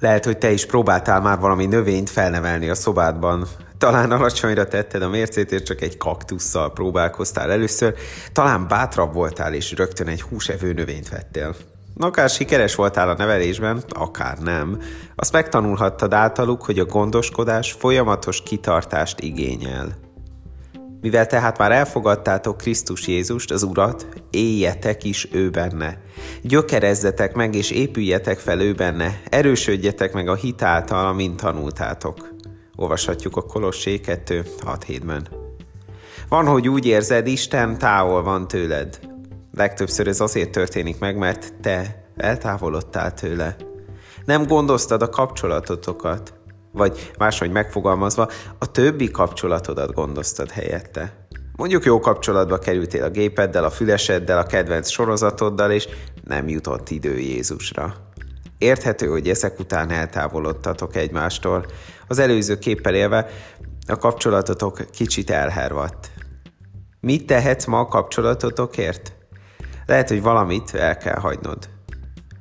Lehet, hogy te is próbáltál már valami növényt felnevelni a szobádban. Talán alacsonyra tetted a mércét, és csak egy kaktusszal próbálkoztál először. Talán bátrabb voltál, és rögtön egy húsevő növényt vettél. Akár sikeres voltál a nevelésben, akár nem. Azt megtanulhattad általuk, hogy a gondoskodás folyamatos kitartást igényel. Mivel tehát már elfogadtátok Krisztus Jézust, az Urat, éljetek is ő benne. Gyökerezzetek meg és épüljetek fel ő benne, erősödjetek meg a hit által, amint tanultátok. Olvashatjuk a Kolossé 2 6 ben Van, hogy úgy érzed, Isten távol van tőled. Legtöbbször ez azért történik meg, mert te eltávolodtál tőle. Nem gondoztad a kapcsolatotokat, vagy máshogy megfogalmazva, a többi kapcsolatodat gondoztad helyette. Mondjuk jó kapcsolatba kerültél a gépeddel, a füleseddel, a kedvenc sorozatoddal, és nem jutott idő Jézusra. Érthető, hogy ezek után eltávolodtatok egymástól. Az előző képpel élve a kapcsolatotok kicsit elhervadt. Mit tehetsz ma a kapcsolatotokért? Lehet, hogy valamit el kell hagynod.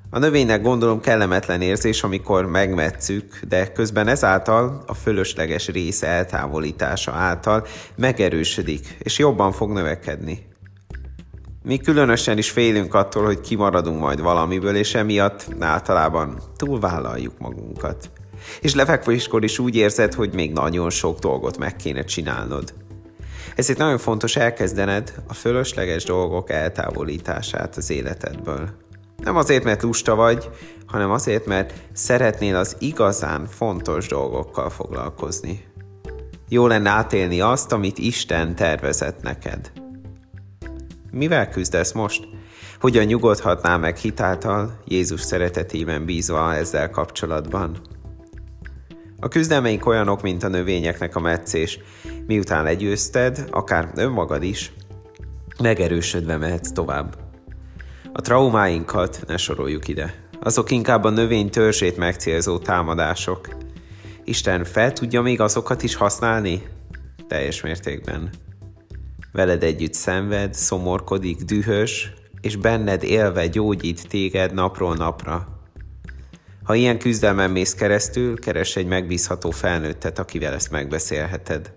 A növénynek gondolom kellemetlen érzés, amikor megmetszük, de közben ezáltal a fölösleges rész eltávolítása által megerősödik, és jobban fog növekedni. Mi különösen is félünk attól, hogy kimaradunk majd valamiből, és emiatt általában túlvállaljuk magunkat. És lefekvéskor is úgy érzed, hogy még nagyon sok dolgot meg kéne csinálnod. Ezért nagyon fontos elkezdened a fölösleges dolgok eltávolítását az életedből. Nem azért, mert lusta vagy, hanem azért, mert szeretnél az igazán fontos dolgokkal foglalkozni. Jó lenne átélni azt, amit Isten tervezett neked. Mivel küzdesz most? Hogyan nyugodhatnál meg hitáltal, Jézus szeretetében bízva ezzel kapcsolatban? A küzdelmeink olyanok, mint a növényeknek a meccés. Miután legyőzted, akár önmagad is, megerősödve mehetsz tovább. A traumáinkat ne soroljuk ide. Azok inkább a növény törzsét megcélzó támadások. Isten fel tudja még azokat is használni? Teljes mértékben. Veled együtt szenved, szomorkodik, dühös, és benned élve gyógyít téged napról napra. Ha ilyen küzdelmen mész keresztül, keres egy megbízható felnőttet, akivel ezt megbeszélheted.